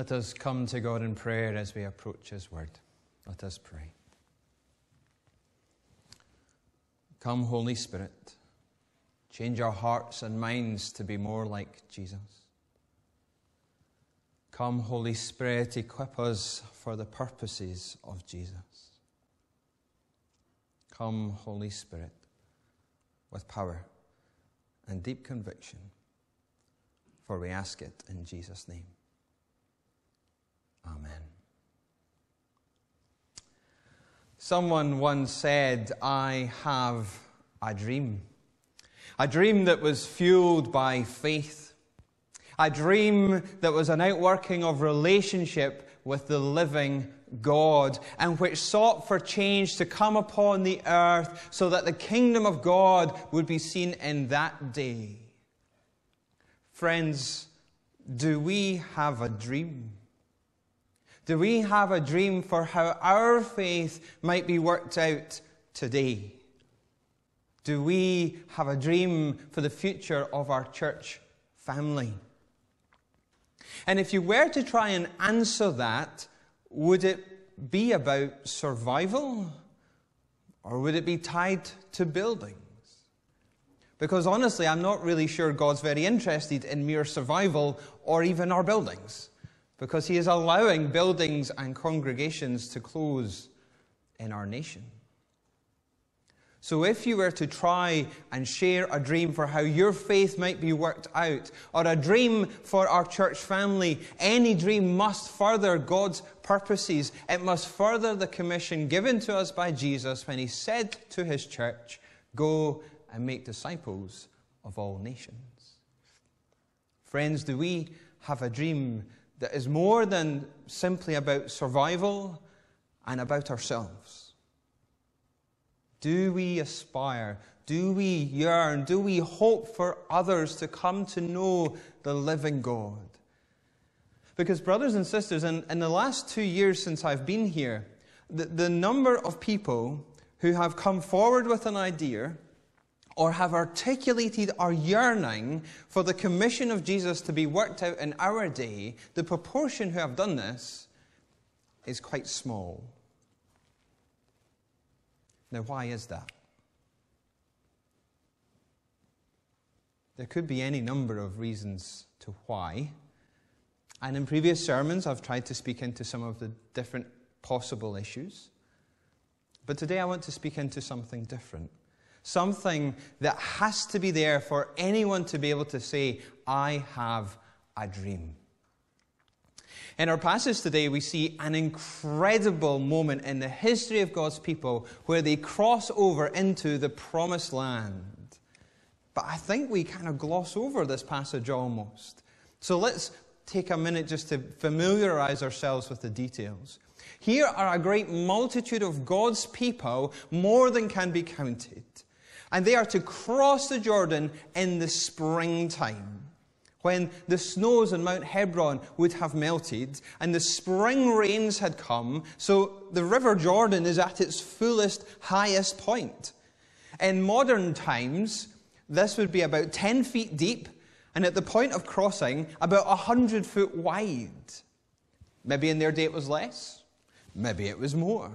Let us come to God in prayer as we approach His word. Let us pray. Come, Holy Spirit, change our hearts and minds to be more like Jesus. Come, Holy Spirit, equip us for the purposes of Jesus. Come, Holy Spirit, with power and deep conviction, for we ask it in Jesus' name. Amen. Someone once said, I have a dream. A dream that was fueled by faith. A dream that was an outworking of relationship with the living God and which sought for change to come upon the earth so that the kingdom of God would be seen in that day. Friends, do we have a dream? Do we have a dream for how our faith might be worked out today? Do we have a dream for the future of our church family? And if you were to try and answer that, would it be about survival or would it be tied to buildings? Because honestly, I'm not really sure God's very interested in mere survival or even our buildings because he is allowing buildings and congregations to close in our nation. So, if you were to try and share a dream for how your faith might be worked out, or a dream for our church family, any dream must further God's purposes. It must further the commission given to us by Jesus when he said to his church, Go and make disciples of all nations. Friends, do we have a dream that is more than simply about survival and about ourselves? Do we aspire? Do we yearn? Do we hope for others to come to know the living God? Because, brothers and sisters, in, in the last two years since I've been here, the, the number of people who have come forward with an idea or have articulated our yearning for the commission of Jesus to be worked out in our day, the proportion who have done this is quite small. Now, why is that? There could be any number of reasons to why. And in previous sermons, I've tried to speak into some of the different possible issues. But today I want to speak into something different. Something that has to be there for anyone to be able to say, I have a dream. In our passage today, we see an incredible moment in the history of God's people where they cross over into the promised land. But I think we kind of gloss over this passage almost. So let's take a minute just to familiarize ourselves with the details. Here are a great multitude of God's people, more than can be counted. And they are to cross the Jordan in the springtime, when the snows on Mount Hermon would have melted and the spring rains had come, so the River Jordan is at its fullest, highest point. In modern times, this would be about 10 feet deep and at the point of crossing, about 100 foot wide. Maybe in their day it was less, maybe it was more.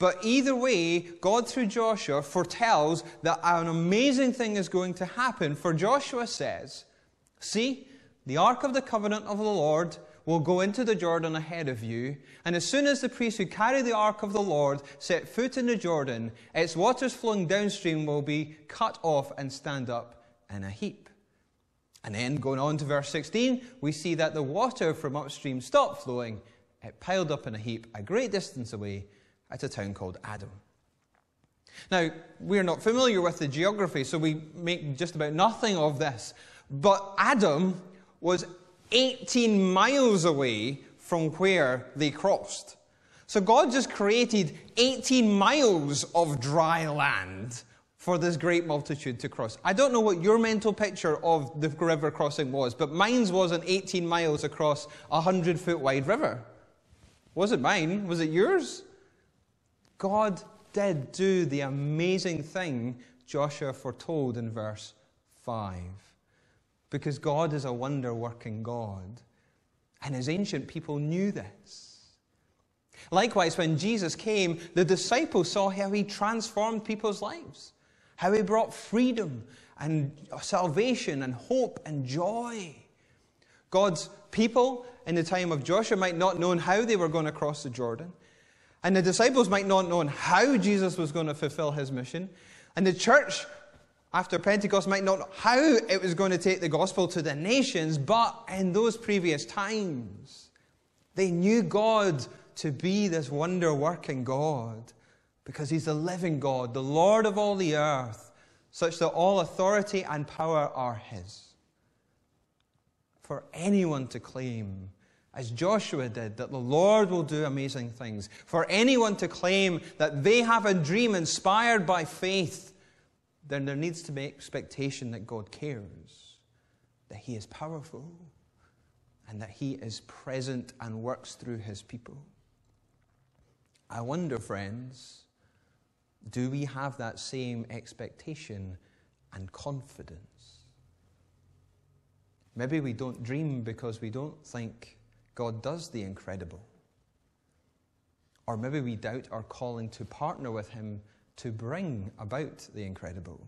But either way, God through Joshua foretells that an amazing thing is going to happen. For Joshua says, See, the ark of the covenant of the Lord will go into the Jordan ahead of you. And as soon as the priests who carry the ark of the Lord set foot in the Jordan, its waters flowing downstream will be cut off and stand up in a heap. And then going on to verse 16, we see that the water from upstream stopped flowing. It piled up in a heap a great distance away at a town called Adam. Now, we're not familiar with the geography, so we make just about nothing of this. But Adam was 18 miles away from where they crossed. So God just created 18 miles of dry land for this great multitude to cross. I don't know what your mental picture of the river crossing was, but mine's wasn't 18 miles across a 100 foot wide river. Was it mine? Was it yours? God did do the amazing thing Joshua foretold in verse 5. Because God is a wonder working God. And his ancient people knew this. Likewise, when Jesus came, the disciples saw how he transformed people's lives, how he brought freedom and salvation and hope and joy. God's people in the time of Joshua might not known how they were going to cross the Jordan. And the disciples might not know how Jesus was going to fulfill his mission. And the church after Pentecost might not know how it was going to take the gospel to the nations, but in those previous times, they knew God to be this wonder working God because He's the living God, the Lord of all the earth, such that all authority and power are His. For anyone to claim, as Joshua did, that the Lord will do amazing things, for anyone to claim that they have a dream inspired by faith, then there needs to be expectation that God cares, that He is powerful, and that He is present and works through His people. I wonder, friends, do we have that same expectation and confidence? Maybe we don't dream because we don't think God does the incredible. Or maybe we doubt our calling to partner with Him to bring about the incredible.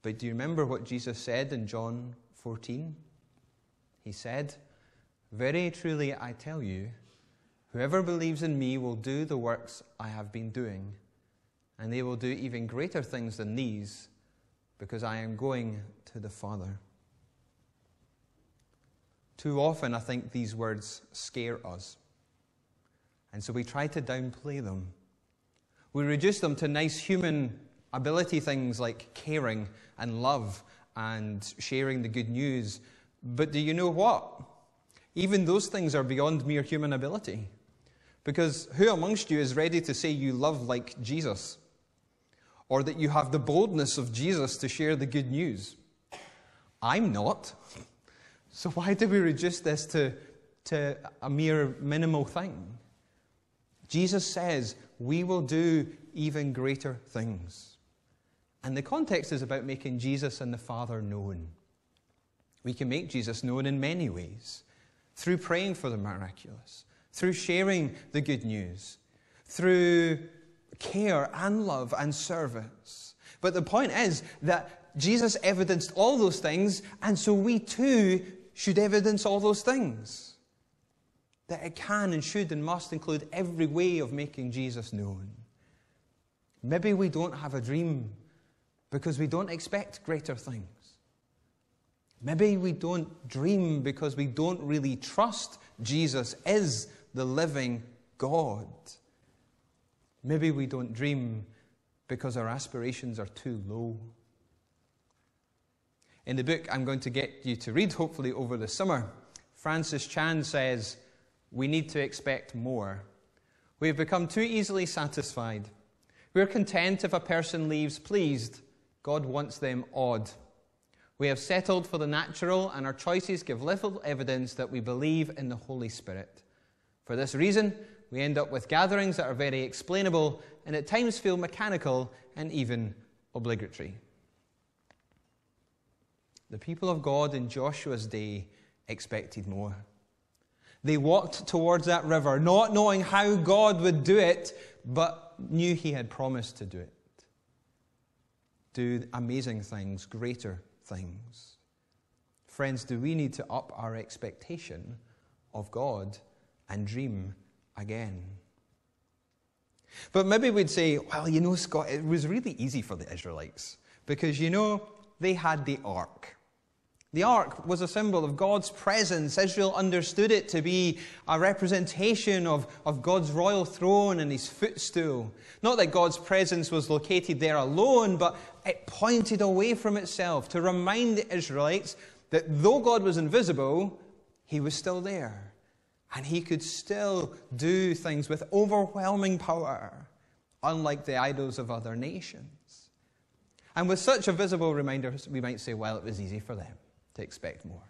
But do you remember what Jesus said in John 14? He said, Very truly I tell you, whoever believes in me will do the works I have been doing, and they will do even greater things than these, because I am going to the Father. Too often, I think these words scare us. And so we try to downplay them we reduce them to nice human ability things like caring and love and sharing the good news. But do you know what? Even those things are beyond mere human ability. Because who amongst you is ready to say you love like Jesus? Or that you have the boldness of Jesus to share the good news? I'm not. So why do we reduce this to, to a mere minimal thing? Jesus says, we will do even greater things. And the context is about making Jesus and the Father known. We can make Jesus known in many ways through praying for the miraculous, through sharing the good news, through care and love and service. But the point is that Jesus evidenced all those things, and so we too should evidence all those things. That it can and should and must include every way of making Jesus known. Maybe we don't have a dream because we don't expect greater things. Maybe we don't dream because we don't really trust Jesus is the living God. Maybe we don't dream because our aspirations are too low. In the book I'm going to get you to read, hopefully over the summer, Francis Chan says, we need to expect more. We have become too easily satisfied. We're content if a person leaves pleased. God wants them awed. We have settled for the natural, and our choices give little evidence that we believe in the Holy Spirit. For this reason, we end up with gatherings that are very explainable and at times feel mechanical and even obligatory. The people of God in Joshua's day expected more. They walked towards that river, not knowing how God would do it, but knew He had promised to do it. Do amazing things, greater things. Friends, do we need to up our expectation of God and dream again? But maybe we'd say, well, you know, Scott, it was really easy for the Israelites because, you know, they had the ark. The ark was a symbol of God's presence. Israel understood it to be a representation of, of God's royal throne and his footstool. Not that God's presence was located there alone, but it pointed away from itself to remind the Israelites that though God was invisible, he was still there. And he could still do things with overwhelming power, unlike the idols of other nations. And with such a visible reminder, we might say, well, it was easy for them to expect more.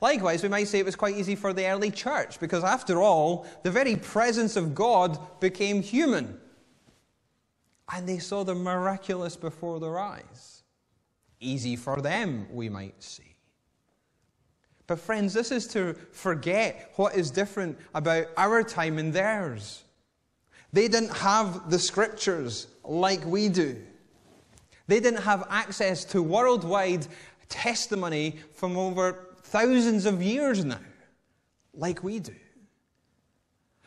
Likewise, we might say it was quite easy for the early church because, after all, the very presence of God became human. And they saw the miraculous before their eyes. Easy for them, we might say. But, friends, this is to forget what is different about our time and theirs. They didn't have the scriptures like we do. They didn't have access to worldwide testimony from over thousands of years now, like we do.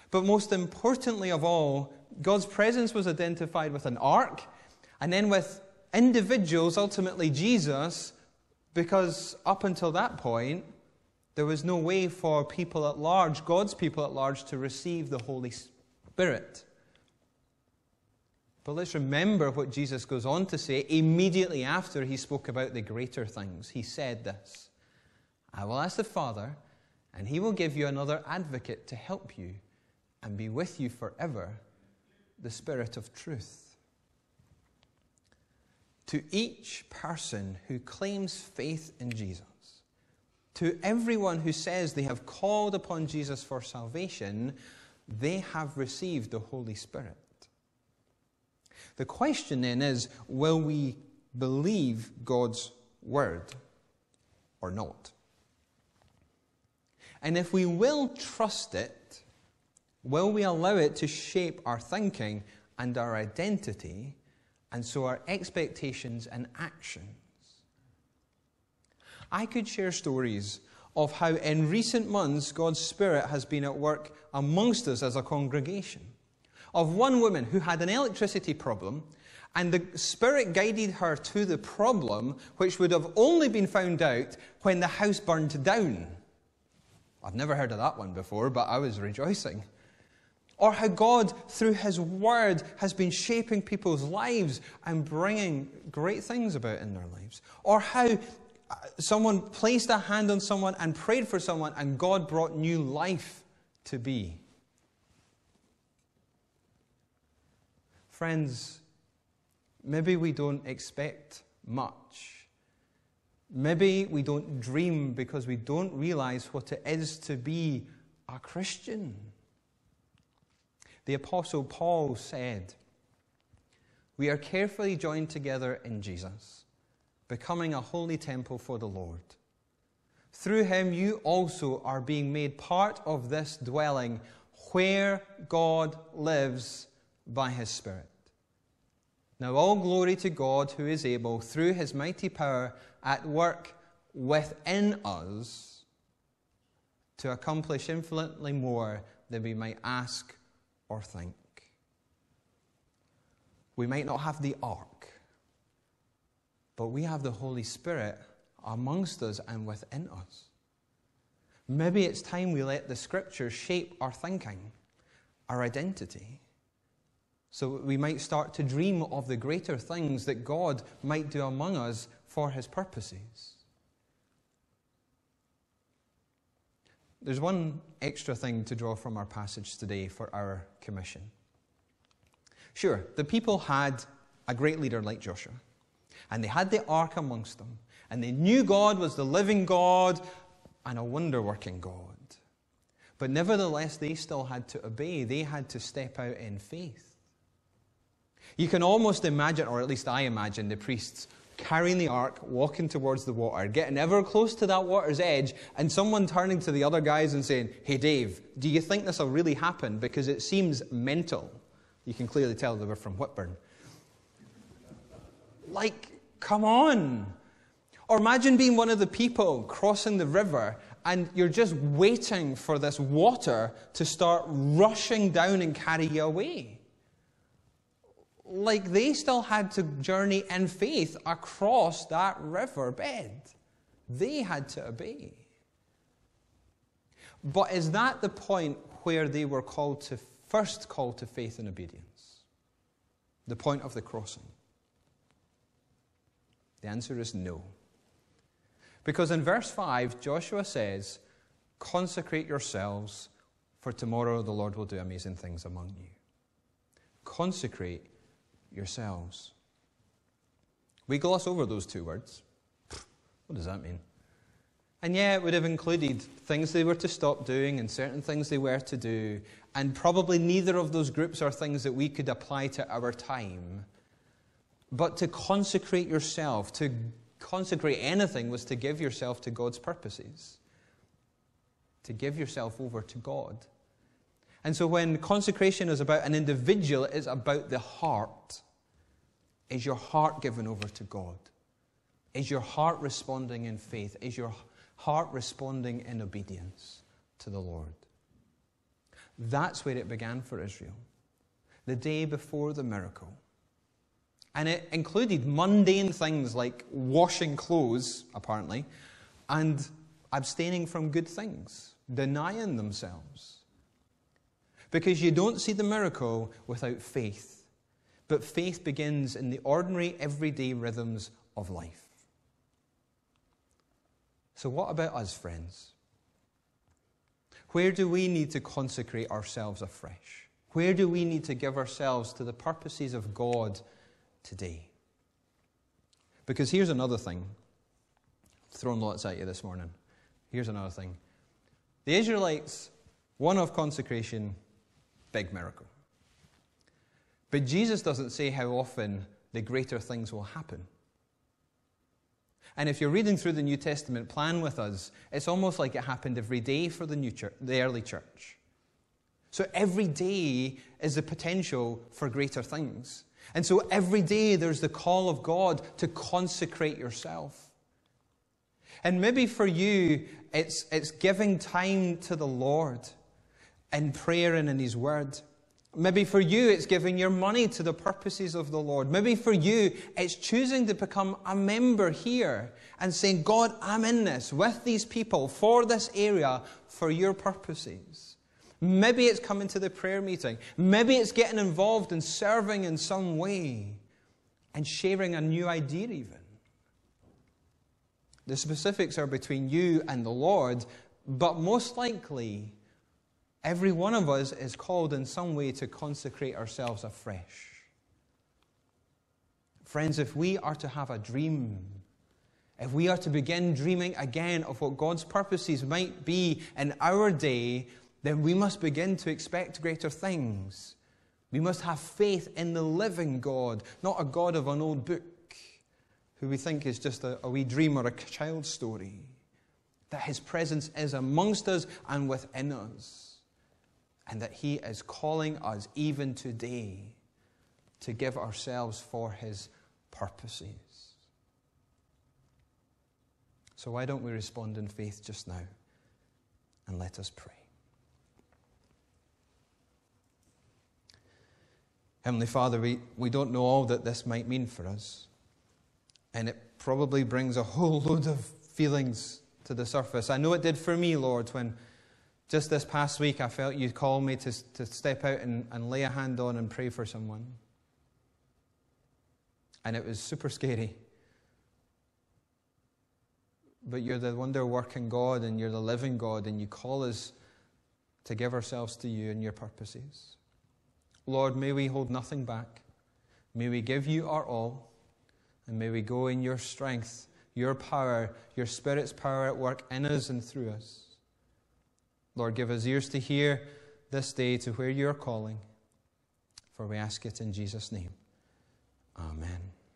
But most importantly of all, God's presence was identified with an ark and then with individuals, ultimately Jesus, because up until that point, there was no way for people at large, God's people at large, to receive the Holy Spirit. But let's remember what Jesus goes on to say immediately after he spoke about the greater things. He said this I will ask the Father, and he will give you another advocate to help you and be with you forever, the Spirit of truth. To each person who claims faith in Jesus, to everyone who says they have called upon Jesus for salvation, they have received the Holy Spirit. The question then is will we believe God's word or not? And if we will trust it, will we allow it to shape our thinking and our identity, and so our expectations and actions? I could share stories of how in recent months God's Spirit has been at work amongst us as a congregation of one woman who had an electricity problem, and the Spirit guided her to the problem, which would have only been found out when the house burned down. I've never heard of that one before, but I was rejoicing. Or how God, through His Word, has been shaping people's lives and bringing great things about in their lives. Or how uh, someone placed a hand on someone and prayed for someone, and God brought new life to be. Friends, maybe we don't expect much. Maybe we don't dream because we don't realize what it is to be a Christian. The Apostle Paul said, We are carefully joined together in Jesus, becoming a holy temple for the Lord. Through him, you also are being made part of this dwelling where God lives by his Spirit. Now, all glory to God who is able, through his mighty power, at work within us to accomplish infinitely more than we might ask or think. We might not have the ark, but we have the Holy Spirit amongst us and within us. Maybe it's time we let the scriptures shape our thinking, our identity. So we might start to dream of the greater things that God might do among us for his purposes. There's one extra thing to draw from our passage today for our commission. Sure, the people had a great leader like Joshua, and they had the ark amongst them, and they knew God was the living God and a wonder working God. But nevertheless, they still had to obey, they had to step out in faith. You can almost imagine, or at least I imagine, the priests carrying the ark, walking towards the water, getting ever close to that water's edge, and someone turning to the other guys and saying, Hey, Dave, do you think this will really happen? Because it seems mental. You can clearly tell they were from Whitburn. Like, come on. Or imagine being one of the people crossing the river and you're just waiting for this water to start rushing down and carry you away like they still had to journey in faith across that river bed. They had to obey. But is that the point where they were called to first called to faith and obedience? The point of the crossing? The answer is no. Because in verse 5, Joshua says, Consecrate yourselves, for tomorrow the Lord will do amazing things among you. Consecrate yourselves. We gloss over those two words. What does that mean? And yeah, it would have included things they were to stop doing and certain things they were to do. And probably neither of those groups are things that we could apply to our time. But to consecrate yourself, to consecrate anything, was to give yourself to God's purposes. to give yourself over to God. And so when consecration is about an individual, it's about the heart. Is your heart given over to God? Is your heart responding in faith? Is your heart responding in obedience to the Lord? That's where it began for Israel, the day before the miracle. And it included mundane things like washing clothes, apparently, and abstaining from good things, denying themselves. Because you don't see the miracle without faith. But faith begins in the ordinary, everyday rhythms of life. So, what about us, friends? Where do we need to consecrate ourselves afresh? Where do we need to give ourselves to the purposes of God today? Because here's another thing. Throwing lots at you this morning. Here's another thing. The Israelites, one of consecration, big miracle. But Jesus doesn't say how often the greater things will happen. And if you're reading through the New Testament, plan with us. It's almost like it happened every day for the, new church, the early church. So every day is the potential for greater things. And so every day there's the call of God to consecrate yourself. And maybe for you, it's, it's giving time to the Lord in prayer and in His Word. Maybe for you, it's giving your money to the purposes of the Lord. Maybe for you, it's choosing to become a member here and saying, God, I'm in this with these people for this area for your purposes. Maybe it's coming to the prayer meeting. Maybe it's getting involved in serving in some way and sharing a new idea, even. The specifics are between you and the Lord, but most likely, Every one of us is called in some way to consecrate ourselves afresh. Friends, if we are to have a dream, if we are to begin dreaming again of what God's purposes might be in our day, then we must begin to expect greater things. We must have faith in the living God, not a God of an old book who we think is just a, a wee dream or a child's story. That his presence is amongst us and within us and that He is calling us even today to give ourselves for His purposes. So, why don't we respond in faith just now? And let us pray. Heavenly Father, we, we don't know all that this might mean for us. And it probably brings a whole load of feelings to the surface. I know it did for me, Lord, when just this past week, I felt you call me to, to step out and, and lay a hand on and pray for someone. And it was super scary. But you're the wonder working God and you're the living God, and you call us to give ourselves to you and your purposes. Lord, may we hold nothing back. May we give you our all, and may we go in your strength, your power, your Spirit's power at work in us and through us. Lord, give us ears to hear this day to where you are calling. For we ask it in Jesus' name. Amen.